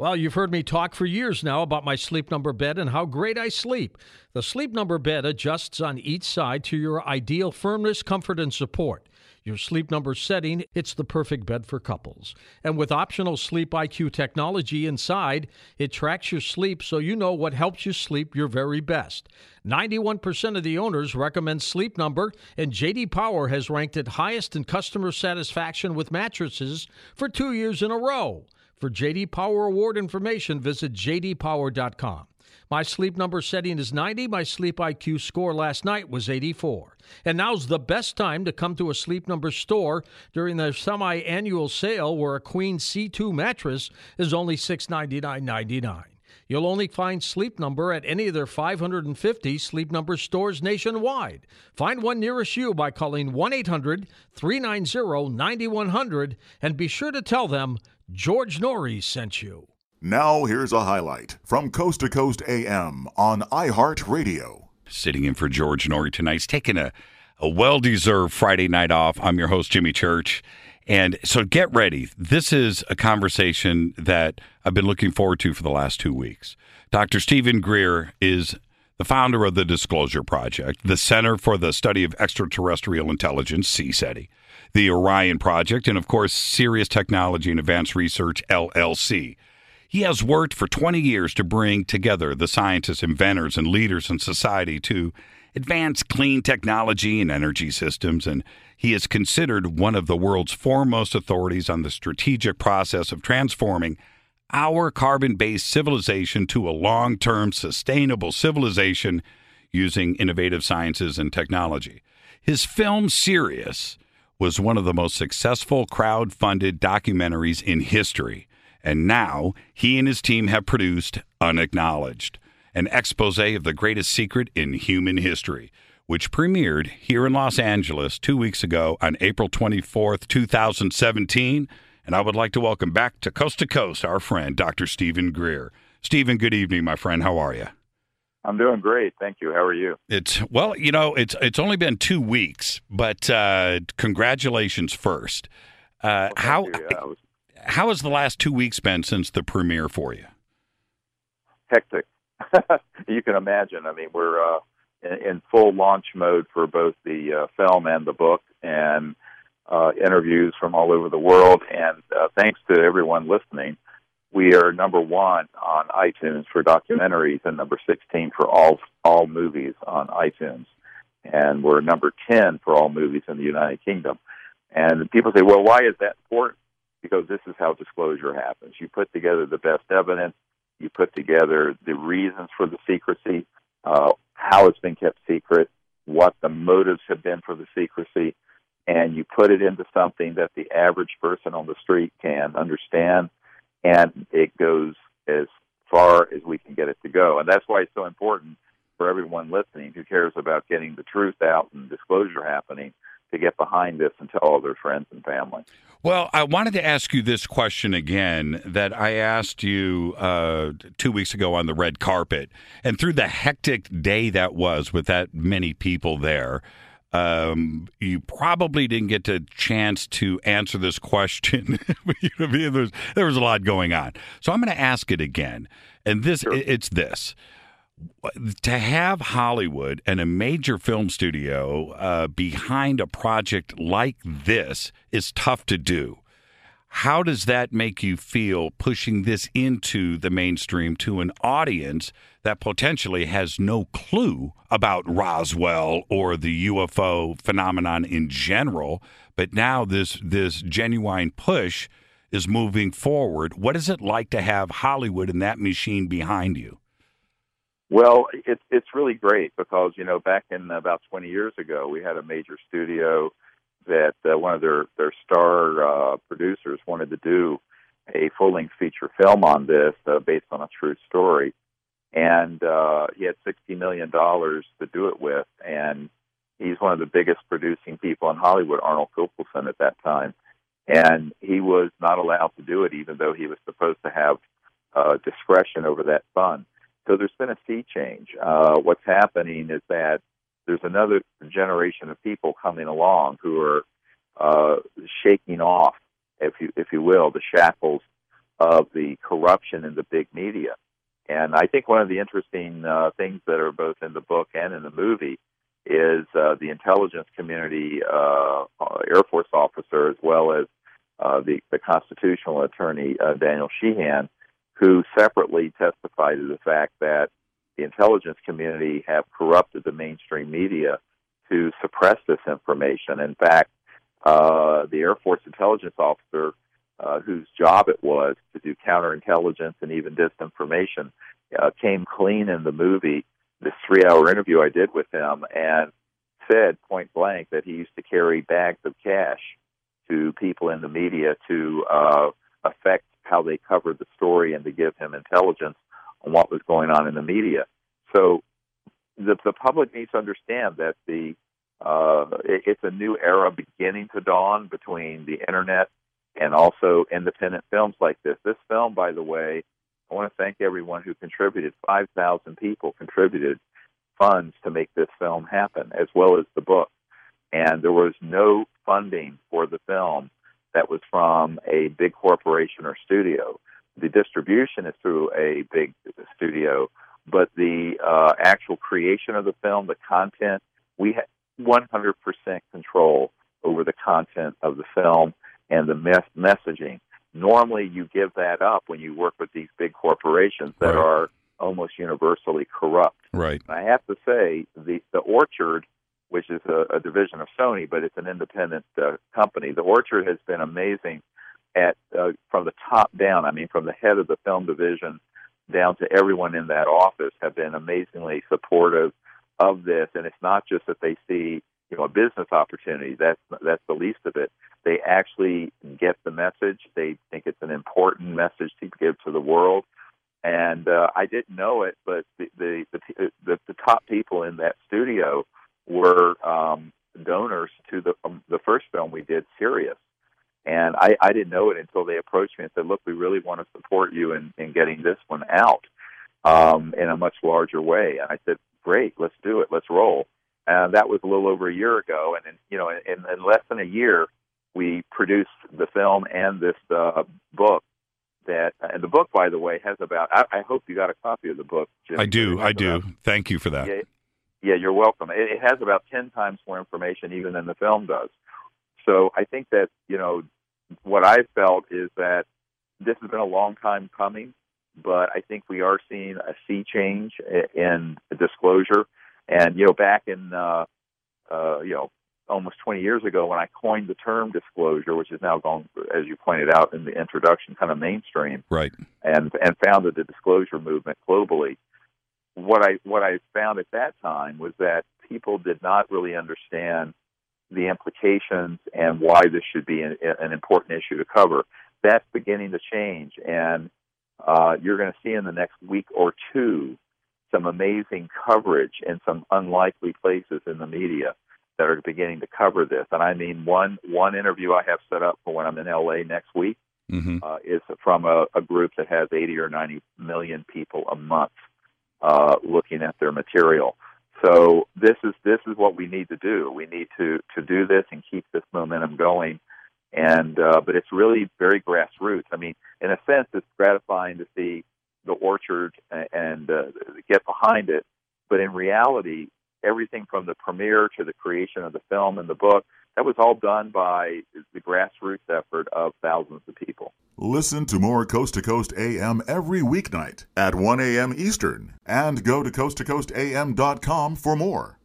Well, you've heard me talk for years now about my Sleep Number bed and how great I sleep. The Sleep Number bed adjusts on each side to your ideal firmness, comfort, and support. Your Sleep Number setting, it's the perfect bed for couples. And with optional Sleep IQ technology inside, it tracks your sleep so you know what helps you sleep your very best. 91% of the owners recommend Sleep Number, and JD Power has ranked it highest in customer satisfaction with mattresses for two years in a row. For JD Power Award information, visit jdpower.com. My sleep number setting is 90. My sleep IQ score last night was 84. And now's the best time to come to a Sleep Number store during their semi annual sale where a Queen C2 mattress is only $699.99. You'll only find Sleep Number at any of their 550 Sleep Number stores nationwide. Find one nearest you by calling 1 800 390 9100 and be sure to tell them George Noory sent you. Now, here's a highlight from Coast to Coast AM on iHeartRadio. Sitting in for George Noory tonight's taking a, a well deserved Friday night off. I'm your host, Jimmy Church. And so get ready. This is a conversation that I've been looking forward to for the last two weeks. Dr. Steven Greer is the founder of the Disclosure Project, the Center for the Study of Extraterrestrial Intelligence, CSETI the Orion Project, and of course, Sirius Technology and Advanced Research, LLC. He has worked for 20 years to bring together the scientists, inventors, and leaders in society to advance clean technology and energy systems, and he is considered one of the world's foremost authorities on the strategic process of transforming our carbon based civilization to a long term sustainable civilization using innovative sciences and technology. His film, Sirius, was one of the most successful crowd funded documentaries in history. And now he and his team have produced Unacknowledged, an expose of the greatest secret in human history, which premiered here in Los Angeles two weeks ago on April 24th, 2017. And I would like to welcome back to Coast to Coast our friend, Dr. Steven Greer. Steven, good evening, my friend. How are you? I'm doing great, thank you. How are you? It's well, you know, it's it's only been two weeks, but uh, congratulations first. Uh, well, how yeah, was... how has the last two weeks been since the premiere for you? Hectic. you can imagine. I mean, we're uh, in, in, full launch mode for both the uh, film and the book, and uh, interviews from all over the world. And uh, thanks to everyone listening we are number one on iTunes for documentaries and number 16 for all all movies on iTunes, and we're number 10 for all movies in the United Kingdom. And people say, well, why is that important? Because this is how disclosure happens. You put together the best evidence, you put together the reasons for the secrecy, uh, how it's been kept secret, what the motives have been for the secrecy, and you put it into something that the average person on the street can understand and it goes as far as we can get it to go. And that's why it's so important for everyone listening who cares about getting the truth out and disclosure happening to get behind this and tell all their friends and family. Well, I wanted to ask you this question again that I asked you uh, two weeks ago on the red carpet. And through the hectic day that was with that many people there, um, you probably didn't get a chance to answer this question. there, was, a lot going on. So I'm going to ask it again. And this sure. it's this. To have Hollywood and a major film studio uh, behind a project like this is tough to do. How does that make you feel pushing this into the mainstream to an audience that potentially has no clue about Roswell or the UFO phenomenon in general, but now this this genuine push is moving forward. What is it like to have Hollywood and that machine behind you? Well, it's it's really great because you know back in about 20 years ago we had a major studio that uh, one of their their star uh, producers wanted to do a full length feature film on this uh, based on a true story, and uh, he had sixty million dollars to do it with, and he's one of the biggest producing people in Hollywood, Arnold Kopelson at that time, and he was not allowed to do it, even though he was supposed to have uh, discretion over that fund. So there's been a sea change. Uh, what's happening is that there's another generation of people coming along who are uh, shaking off, if you if you will, the shackles of the corruption in the big media. And I think one of the interesting uh, things that are both in the book and in the movie is uh, the intelligence community uh, Air Force officer, as well as uh, the, the constitutional attorney uh, Daniel Sheehan, who separately testified to the fact that the intelligence community have corrupted the mainstream media to suppress this information. In fact, uh, the Air Force intelligence officer, uh, whose job it was to do counterintelligence and even disinformation, uh, came clean in the movie, this three hour interview I did with him, and said point blank that he used to carry bags of cash to people in the media to uh, affect how they covered the story and to give him intelligence on what was going on in the media. So the, the public needs to understand that the uh, it, it's a new era beginning to dawn between the internet and also independent films like this. This film, by the way, I want to thank everyone who contributed. 5,000 people contributed funds to make this film happen, as well as the book. And there was no funding for the film that was from a big corporation or studio. The distribution is through a big studio, but the uh, actual creation of the film, the content, we had 100% control over the content of the film and the mes- messaging. Normally, you give that up when you work with these big corporations that Right. are almost universally corrupt. Right. And I have to say, the the Orchard, which is a, a division of Sony, but it's an independent uh, company. The Orchard has been amazing at uh, from the top down. I mean, from the head of the film division down to everyone in that office have been amazingly supportive of this. And it's not just that they see you know a business opportunity. That's that's the least of it. They actually get the message. They think it's an important message to give to the world and uh, I didn't know it, but the the, the the the top people in that studio were um, donors to the um, the first film we did, Sirius, and I, I didn't know it until they approached me and said, "Look, we really want to support you in, in getting this one out um, in a much larger way." And I said, "Great, let's do it, let's roll." And that was a little over a year ago, and in, you know, in, in less than a year, we produced the film and this uh, book that and the book by the way has about I, I hope you got a copy of the book Jim. I do. I do. Thank you for that. yeah, yeah you're welcome it, it has about 10 times more information even than the film does so i think that you know what i felt is that this has been a long time coming but i think we are seeing a sea change in disclosure and you know back in uh uh you know almost 20 years ago when I coined the term disclosure, which is now gone, as you pointed out in the introduction, kind of mainstream, Right. and and founded the disclosure movement globally. What I what I found at that time was that people did not really understand the implications and why this should be an, an important issue to cover. That's beginning to change, and uh, you're going to see in the next week or two some amazing coverage in some unlikely places in the media that are beginning to cover this. And I mean, one one interview I have set up for when I'm in LA next week hmm uh, is from a, a group that has 80 or 90 million people a month uh, looking at their material. So this is this is what we need to do. We need to to do this and keep this momentum going. And uh, but it's really very grassroots. I mean, in a sense, it's gratifying to see the orchard a- and uh, get behind it. But in reality, everything from the premiere to the creation of the film and the book that was all done by the grassroots effort of thousands of people. Listen to more Coast to Coast AM every weeknight at 1 a.m. Eastern and go to coasttocoastam.com for more.